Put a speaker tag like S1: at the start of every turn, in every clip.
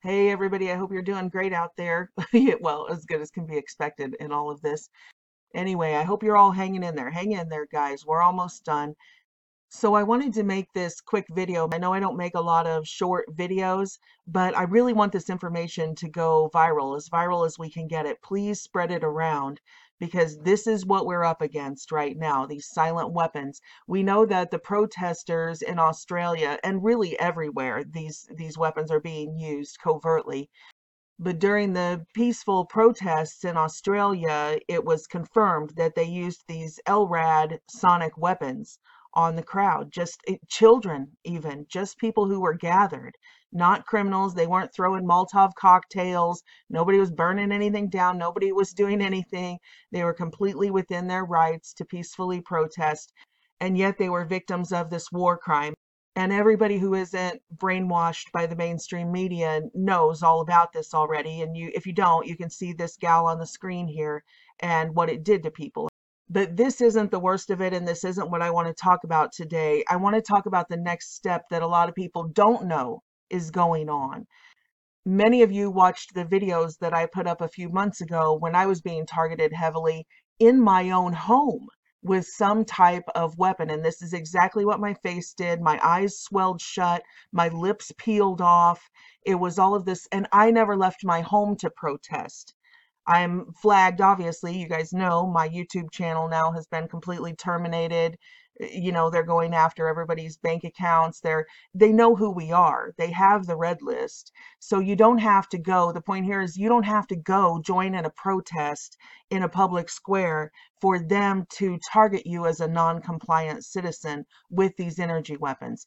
S1: Hey, everybody, I hope you're doing great out there. Well, as good as can be expected in all of this. Anyway, I hope you're all hanging in there. Hang in there, guys. We're almost done. So I wanted to make this quick video. I know I don't make a lot of short videos, but I really want this information to go viral, as viral as we can get it. Please spread it around because this is what we're up against right now, these silent weapons. We know that the protesters in Australia and really everywhere, these, these weapons are being used covertly. But during the peaceful protests in Australia, it was confirmed that they used these LRAD sonic weapons on the crowd, just it, children, even just people who were gathered, not criminals. They weren't throwing Molotov cocktails. Nobody was burning anything down. Nobody was doing anything. They were completely within their rights to peacefully protest. And yet they were victims of this war crime. And everybody who isn't brainwashed by the mainstream media knows all about this already. And you, if you don't, you can see this gal on the screen here and what it did to people. But this isn't the worst of it, and this isn't what I want to talk about today. I want to talk about the next step that a lot of people don't know is going on. Many of you watched the videos that I put up a few months ago when I was being targeted heavily in my own home with some type of weapon. And this is exactly what my face did. My eyes swelled shut, my lips peeled off. It was all of this. And I never left my home to protest. I'm flagged, obviously. You guys know my YouTube channel now has been completely terminated. You know, they're going after everybody's bank accounts. They're they know who we are. They have the red list. So you don't have to go. The point here is you don't have to go join in a protest in a public square for them to target you as a non-compliant citizen with these energy weapons.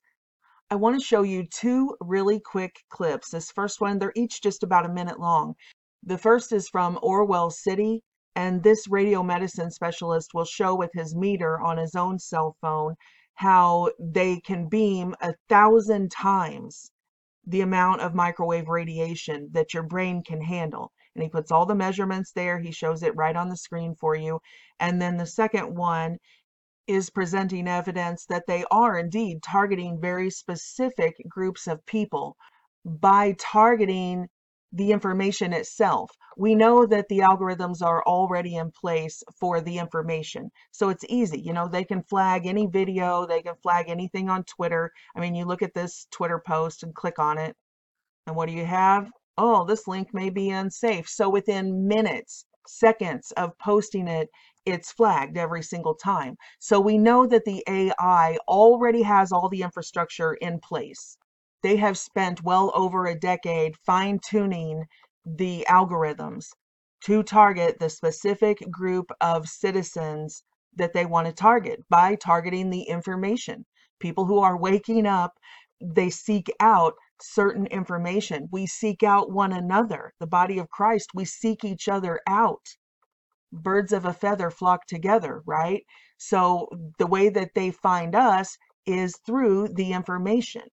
S1: I want to show you two really quick clips. This first one, they're each just about a minute long. The first is from Orwell City, and this radio medicine specialist will show with his meter on his own cell phone how they can beam a thousand times the amount of microwave radiation that your brain can handle. And he puts all the measurements there. He shows it right on the screen for you. And then the second one is presenting evidence that they are indeed targeting very specific groups of people by targeting the information itself. We know that the algorithms are already in place for the information. So it's easy. You know, they can flag any video, they can flag anything on Twitter. I mean, you look at this Twitter post and click on it. And what do you have? Oh, this link may be unsafe. So within minutes, seconds of posting it, it's flagged every single time. So we know that the AI already has all the infrastructure in place they have spent well over a decade fine tuning the algorithms to target the specific group of citizens that they want to target by targeting the information. People who are waking up, they seek out certain information. We seek out one another. The body of Christ, we seek each other out. Birds of a feather flock together, right? So the way that they find us is through the information.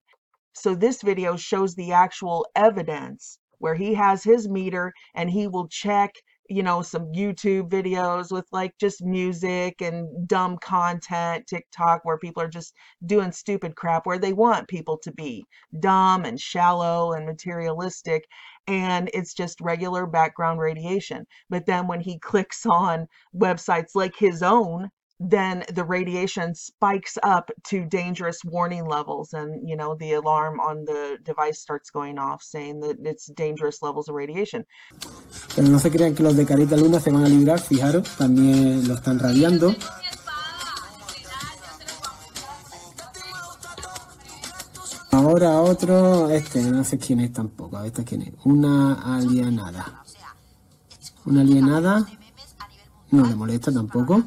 S1: So this video shows the actual evidence where he has his meter and he will check you know some YouTube videos with like just music and dumb content, TikTok where people are just doing stupid crap where they want people to be dumb and shallow and materialistic and it's just regular background radiation. But then when he clicks on websites like his own then the radiation spikes up to dangerous warning levels and you know the alarm on the device starts going off saying that it's dangerous levels of radiation.
S2: Pero no se crean que los de Carita Luna se van a librar, fijaros, también lo están radiando. Ahora otro, este, no sé quién es tampoco, a ver quién es, una alienada. Una alienada, no le molesta tampoco.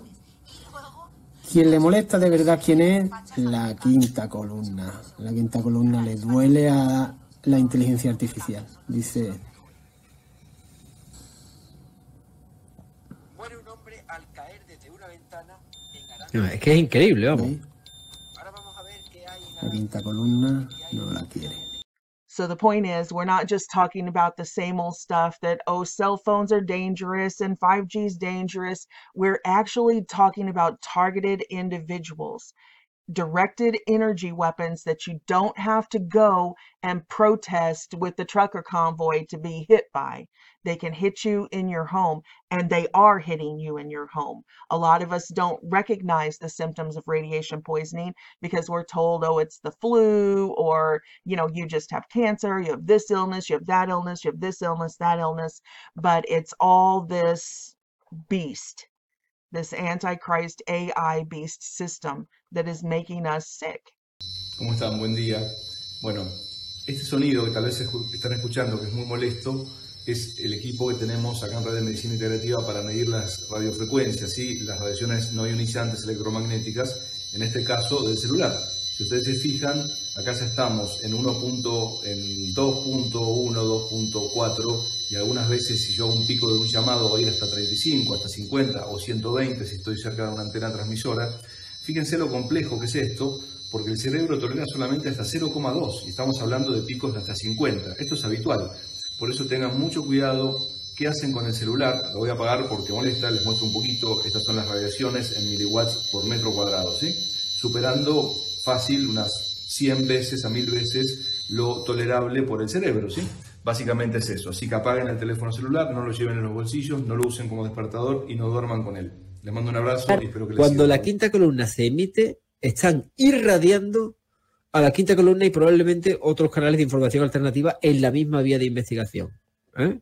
S2: Quien le molesta de verdad quién es la quinta columna. La quinta columna le duele a la inteligencia artificial. Dice.
S3: Muere un hombre al caer desde una ventana
S4: en Es que es increíble, vamos.
S3: Ahora vamos a ver qué hay en
S2: La quinta columna no la quiere.
S1: So the point is, we're not just talking about the same old stuff that, oh, cell phones are dangerous and 5G is dangerous. We're actually talking about targeted individuals. directed energy weapons that you don't have to go and protest with the trucker convoy to be hit by. They can hit you in your home, and they are hitting you in your home. A lot of us don't recognize the symptoms of radiation poisoning because we're told, oh, it's the flu, or, you know, you just have cancer, you have this illness, you have that illness, you have this illness, that illness. But it's all this beast, this Antichrist AI beast system that is making us sick.
S5: ¿Cómo están? Buen día. Bueno, este sonido que tal vez están escuchando, que es muy molesto, es el equipo que tenemos acá en de Medicina Integrativa para medir las radiofrecuencias, ¿sí? las radiaciones no ionizantes electromagnéticas, en este caso del celular. Si ustedes se fijan, acá ya estamos en 1. punto- en 2.1, 2.4 y algunas veces si yo hago un pico de un llamado va a ir hasta 35, hasta 50 o 120 si estoy cerca de una antena transmisora. Fíjense lo complejo que es esto, porque el cerebro tolera solamente hasta 0,2 y estamos hablando de picos de hasta 50. Esto es habitual. Por eso tengan mucho cuidado qué hacen con el celular. Lo voy a apagar porque molesta, les muestro un poquito. Estas son las radiaciones en miliwatts por metro cuadrado, ¿sí? Superando fácil unas 100 veces a 1000 veces lo tolerable por el cerebro, ¿sí? Básicamente es eso. Así que apaguen el teléfono celular, no lo lleven en los bolsillos, no lo usen como despertador y no duerman con él. Les mando un abrazo y espero que les
S4: Cuando
S5: sirva.
S4: la quinta columna se emite, están irradiando a la quinta columna y probablemente otros canales de información alternativa en la misma vía de investigación. ¿eh?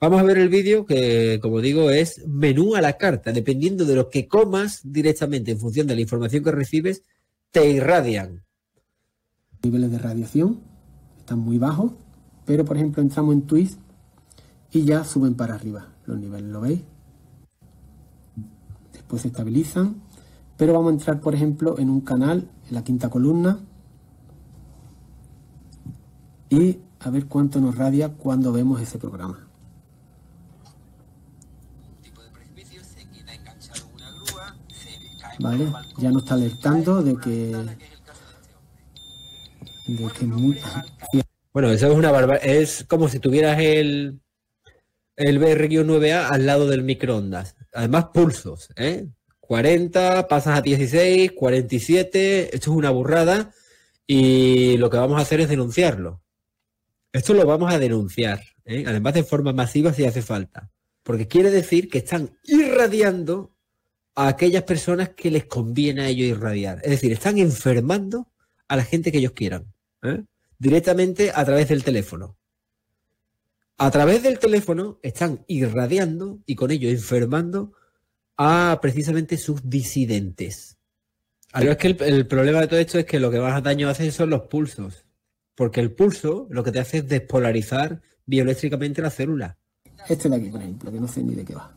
S4: Vamos a ver el vídeo que, como digo, es menú a la carta. Dependiendo de lo que comas directamente en función de la información que recibes, te irradian.
S2: niveles de radiación están muy bajos, pero por ejemplo entramos en Twist y ya suben para arriba los niveles, ¿lo veis? Después se estabilizan, pero vamos a entrar por ejemplo en un canal, en la quinta columna, y a ver cuánto nos radia cuando vemos ese programa. ¿Vale? Ya nos está alertando de que.
S4: Bueno, eso es una barbaridad. Es como si tuvieras el, el BR-9A al lado del microondas. Además, pulsos, ¿eh? 40, pasas a 16, 47. Esto es una burrada. Y lo que vamos a hacer es denunciarlo. Esto lo vamos a denunciar, ¿eh? además de forma masiva si hace falta. Porque quiere decir que están irradiando a aquellas personas que les conviene a ellos irradiar. Es decir, están enfermando a la gente que ellos quieran. ¿eh? directamente a través del teléfono. A través del teléfono están irradiando y con ello enfermando a precisamente sus disidentes. Pero es que el, el problema de todo esto es que lo que más daño hace son los pulsos. Porque el pulso lo que te hace es despolarizar bioeléctricamente la célula.
S2: Este de aquí, por ejemplo, que no sé ni de qué va.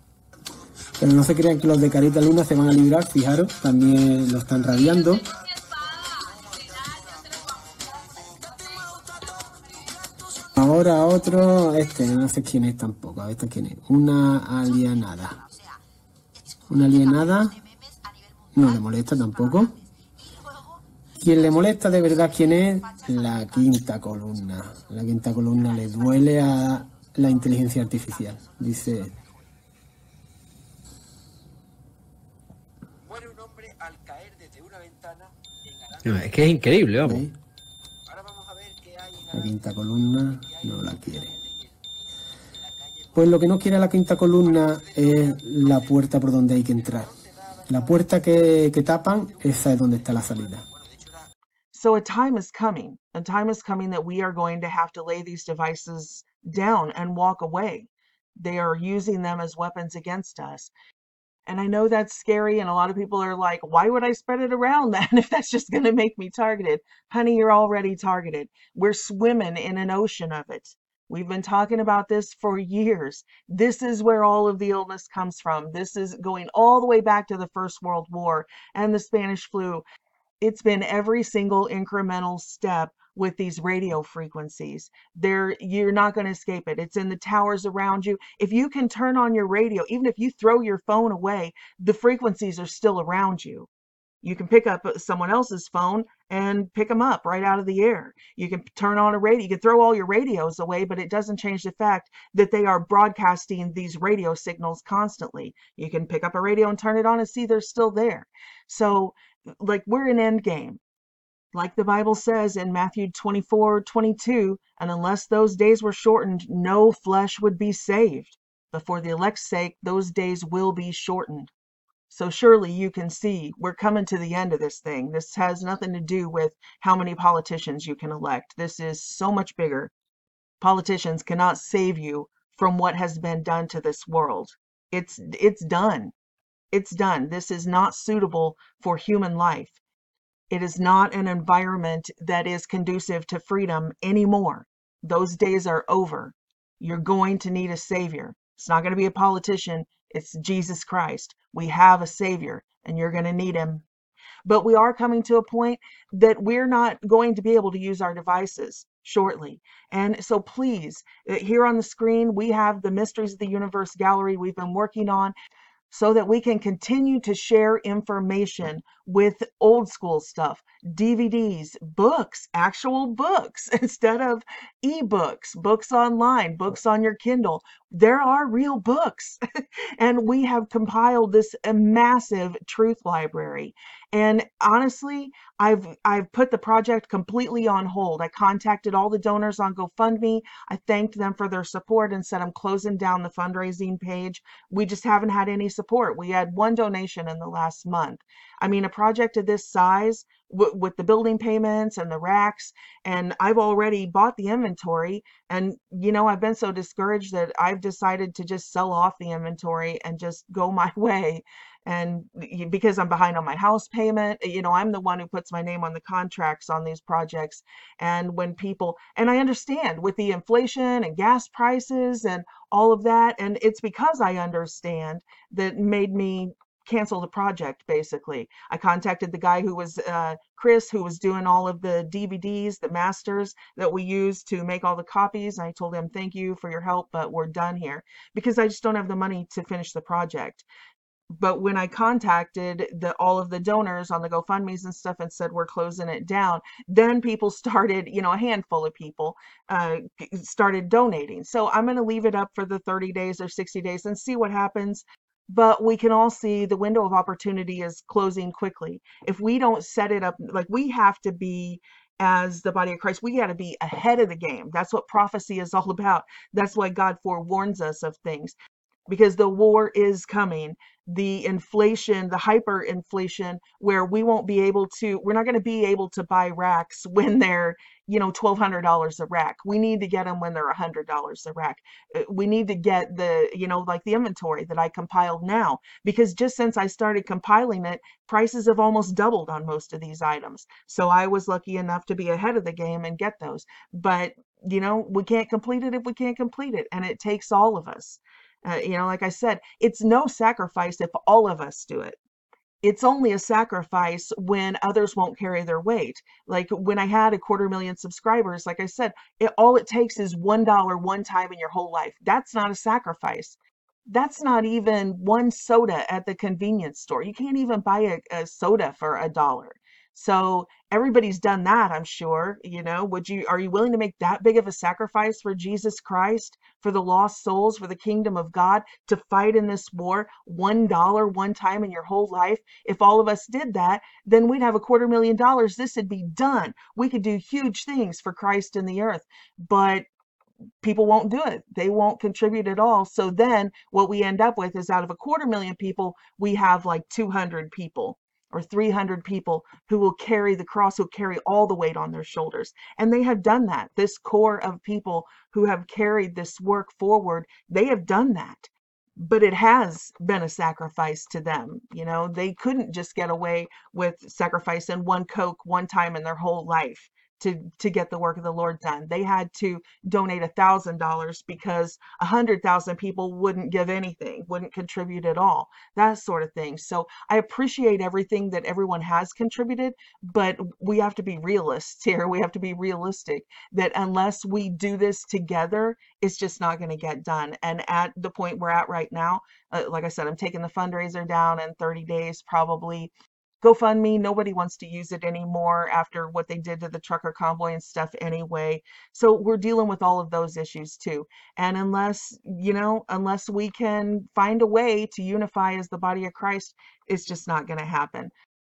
S2: Pero no se crean que los de Carita Luna se van a librar, fijaros, también lo están radiando. Ahora otro, este, no sé quién es tampoco, a ver este quién es. Una alienada. Una alienada no le molesta tampoco. Quien le molesta de verdad quién es, la quinta columna. La quinta columna le duele a la inteligencia artificial. Dice,
S3: Muere un hombre al caer desde una ventana en Arabia.
S4: Es que es increíble, vamos.
S2: ¿veis?
S3: Ahora vamos a ver qué hay en
S2: La quinta columna no la quiere. Pues lo que no quiere la quinta columna es la puerta por donde hay que entrar. La puerta que, que tapan, esa es donde está la salida.
S1: So a time is coming. A time is coming that we are going to have to lay these devices down and walk away. They are using them as weapons against us. And I know that's scary, and a lot of people are like, why would I spread it around then if that's just going to make me targeted? Honey, you're already targeted. We're swimming in an ocean of it. We've been talking about this for years. This is where all of the illness comes from. This is going all the way back to the First World War and the Spanish flu it's been every single incremental step with these radio frequencies. There you're not going to escape it. It's in the towers around you. If you can turn on your radio even if you throw your phone away the frequencies are still around you. You can pick up uh, someone else's phone and pick them up right out of the air. You can turn on a radio you can throw all your radios away but it doesn't change the fact that they are broadcasting these radio signals constantly. You can pick up a radio and turn it on and see they're still there. So like we're in end game. Like the Bible says in Matthew 24, 22, and unless those days were shortened, no flesh would be saved. But for the elect's sake, those days will be shortened. So surely you can see we're coming to the end of this thing. This has nothing to do with how many politicians you can elect. This is so much bigger. Politicians cannot save you from what has been done to this world. It's it's done. It's done. This is not suitable for human life. It is not an environment that is conducive to freedom anymore. Those days are over. You're going to need a savior. It's not going to be a politician. It's Jesus Christ. We have a savior and you're going to need him. But we are coming to a point that we're not going to be able to use our devices shortly. And so please, uh, here on the screen, we have the Mysteries of the Universe gallery we've been working on so that we can continue to share information with old school stuff, DVDs, books, actual books, instead of ebooks, books online, books on your Kindle. There are real books. and we have compiled this uh, massive truth library. And honestly, I've I've put the project completely on hold. I contacted all the donors on GoFundMe. I thanked them for their support and said I'm closing down the fundraising page. We just haven't had any support. We had one donation in the last month. I mean, a project of this size w- with the building payments and the racks, and I've already bought the inventory. And you know, I've been so discouraged that I've decided to just sell off the inventory and just go my way and because I'm behind on my house payment, you know, I'm the one who puts my name on the contracts on these projects. And when people, and I understand with the inflation and gas prices and all of that, and it's because I understand that made me cancel the project basically. I contacted the guy who was uh, Chris, who was doing all of the DVDs, the masters that we use to make all the copies. And I told him, thank you for your help, but we're done here because I just don't have the money to finish the project but when I contacted the all of the donors on the GoFundmes and stuff and said we're closing it down, then people started, you know, a handful of people uh, started donating. So I'm going to leave it up for the 30 days or 60 days and see what happens. But we can all see the window of opportunity is closing quickly. If we don't set it up, like we have to be as the body of Christ, we got to be ahead of the game. That's what prophecy is all about. That's why God forewarns us of things because the war is coming the inflation the hyperinflation where we won't be able to we're not going to be able to buy racks when they're you know $1200 a rack. We need to get them when they're $100 a rack. Uh, we need to get the you know like the inventory that i compiled now because just since i started compiling it prices have almost doubled on most of these items. So i was lucky enough to be ahead of the game and get those. But you know we can't complete it if we can't complete it and it takes all of us uh, you know, like I said, it's no sacrifice if all of us do it. It's only a sacrifice when others won't carry their weight. Like when I had a quarter million subscribers, like I said, it, all it takes is $1 one time in your whole life. That's not a sacrifice. That's not even one soda at the convenience store. You can't even buy a, a soda for a dollar. So everybody's done that, I'm sure. You know, would you are you willing to make that big of a sacrifice for Jesus Christ, for the lost souls, for the kingdom of God, to fight in this war one dollar one time in your whole life? If all of us did that, then we'd have a quarter million dollars. This would be done. We could do huge things for Christ in the earth. But people won't do it. They won't contribute at all. So then what we end up with is out of a quarter million people, we have like 200 people or 300 people who will carry the cross, who carry all the weight on their shoulders. And they have done that. This core of people who have carried this work forward, they have done that. But it has been a sacrifice to them. You know, they couldn't just get away with sacrificing one Coke one time in their whole life to to get the work of the Lord done. They had to donate a thousand dollars because a hundred thousand people wouldn't give anything, wouldn't contribute at all, that sort of thing. So I appreciate everything that everyone has contributed, but we have to be realists here. We have to be realistic that unless we do this together, it's just not going to get done. And at the point we're at right now, uh, like I said, I'm taking the fundraiser down in 30 days probably GoFundMe, nobody wants to use it anymore after what they did to the trucker convoy and stuff anyway. So we're dealing with all of those issues too. And unless, you know, unless we can find a way to unify as the body of Christ, it's just not going to happen.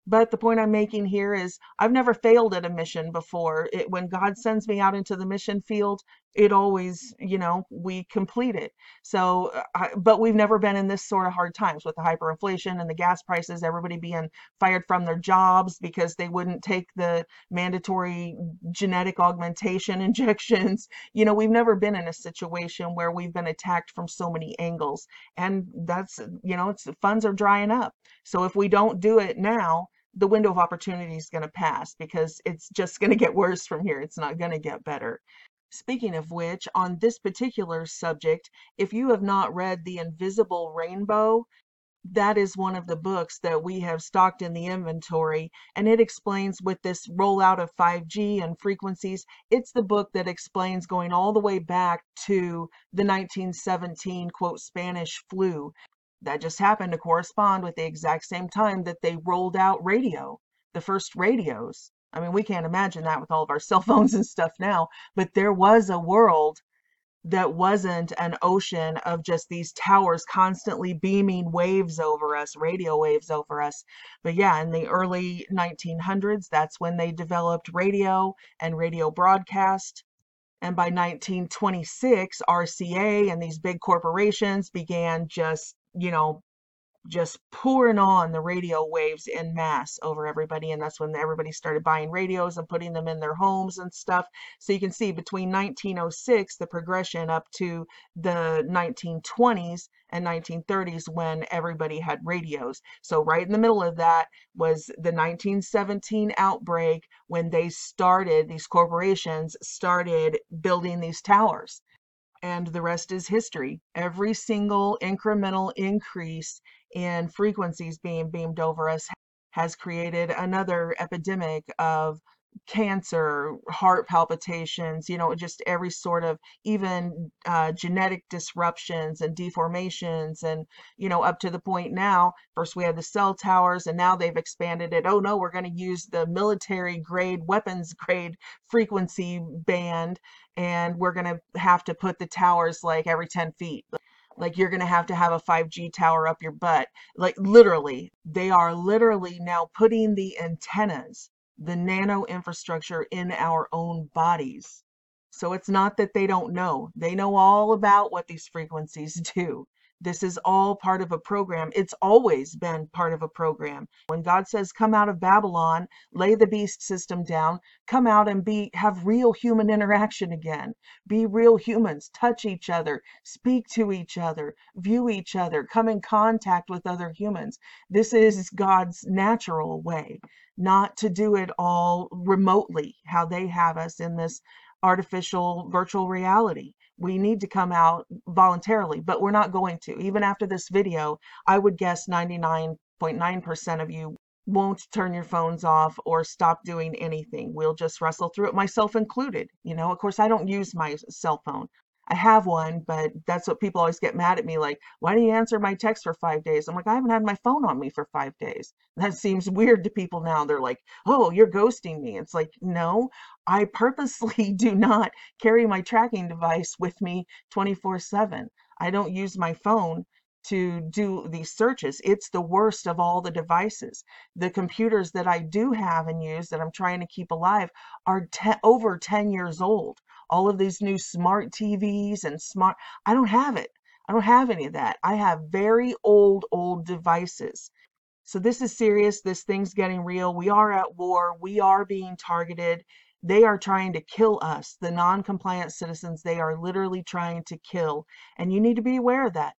S1: But the point I'm making here is I've never failed at a mission before. It, when God sends me out into the mission field, it always, you know, we complete it. So, uh, but we've never been in this sort of hard times with the hyperinflation and the gas prices, everybody being fired from their jobs because they wouldn't take the mandatory genetic augmentation injections. You know, we've never been in a situation where we've been attacked from so many angles. And that's, you know, it's funds are drying up. So if we don't do it now, the window of opportunity is going to pass because it's just going to get worse from here. It's not going to get better. Speaking of which, on this particular subject, if you have not read The Invisible Rainbow, that is one of the books that we have stocked in the inventory, and it explains with this rollout of 5G and frequencies. It's the book that explains going all the way back to the 1917 quote Spanish flu that just happened to correspond with the exact same time that they rolled out radio, the first radios. I mean, we can't imagine that with all of our cell phones and stuff now, but there was a world that wasn't an ocean of just these towers constantly beaming waves over us, radio waves over us. But yeah, in the early 1900s, that's when they developed radio and radio broadcast. And by 1926, RCA and these big corporations began just you know, just pouring on the radio waves in mass over everybody. And that's when everybody started buying radios and putting them in their homes and stuff. So you can see between 1906, the progression up to the 1920s and 1930s when everybody had radios. So right in the middle of that was the 1917 outbreak when they started, these corporations started building these towers and the rest is history. Every single incremental increase in frequencies being beamed over us has created another epidemic of cancer, heart palpitations, you know, just every sort of even uh, genetic disruptions and deformations. And, you know, up to the point now, first we had the cell towers and now they've expanded it. Oh no, we're going to use the military grade, weapons grade frequency band and we're going to have to put the towers like every 10 feet like you're going to have to have a 5G tower up your butt. Like literally, they are literally now putting the antennas the nano infrastructure in our own bodies. So it's not that they don't know. They know all about what these frequencies do. This is all part of a program. It's always been part of a program. When God says, "Come out of Babylon, lay the beast system down, come out and be have real human interaction again. Be real humans, touch each other, speak to each other, view each other, come in contact with other humans." This is God's natural way not to do it all remotely, how they have us in this artificial virtual reality. We need to come out voluntarily, but we're not going to. Even after this video, I would guess 99.9% of you won't turn your phones off or stop doing anything. We'll just wrestle through it, myself included. You know, of course, I don't use my cell phone. I have one, but that's what people always get mad at me like, why don't you answer my text for five days? I'm like, I haven't had my phone on me for five days. That seems weird to people now. They're like, oh, you're ghosting me. It's like, no, I purposely do not carry my tracking device with me 24 7. I don't use my phone to do these searches. It's the worst of all the devices. The computers that I do have and use that I'm trying to keep alive are te- over 10 years old all of these new smart TVs and smart. I don't have it. I don't have any of that. I have very old, old devices. So this is serious. This thing's getting real. We are at war. We are being targeted. They are trying to kill us, the non compliant citizens. They are literally trying to kill. And you need to be aware of that.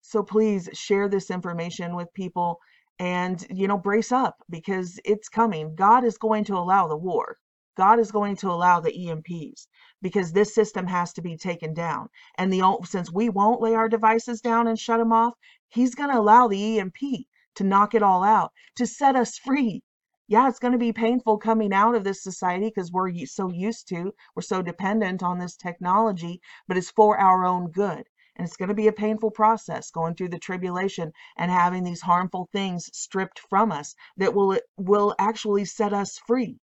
S1: So please share this information with people and, you know, brace up because it's coming. God is going to allow the war. God is going to allow the EMPs because this system has to be taken down. And the since we won't lay our devices down and shut them off, he's going to allow the EMP to knock it all out, to set us free. Yeah, it's going to be painful coming out of this society because we're so used to, we're so dependent on this technology, but it's for our own good. And it's going to be a painful process going through the tribulation and having these harmful things stripped from us that will will actually set us free.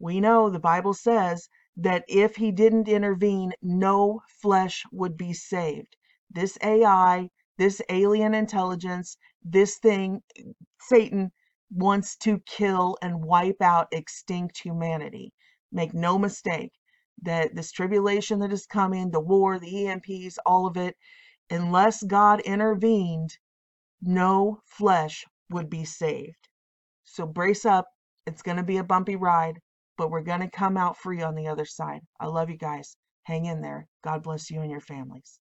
S1: We know the Bible says that if he didn't intervene, no flesh would be saved. This AI, this alien intelligence, this thing, Satan, wants to kill and wipe out extinct humanity. Make no mistake that this tribulation that is coming, the war, the EMPs, all of it, unless God intervened, no flesh would be saved. So brace up. It's going to be a bumpy ride, but we're going to come out free on the other side. I love you guys. Hang in there. God bless you and your families.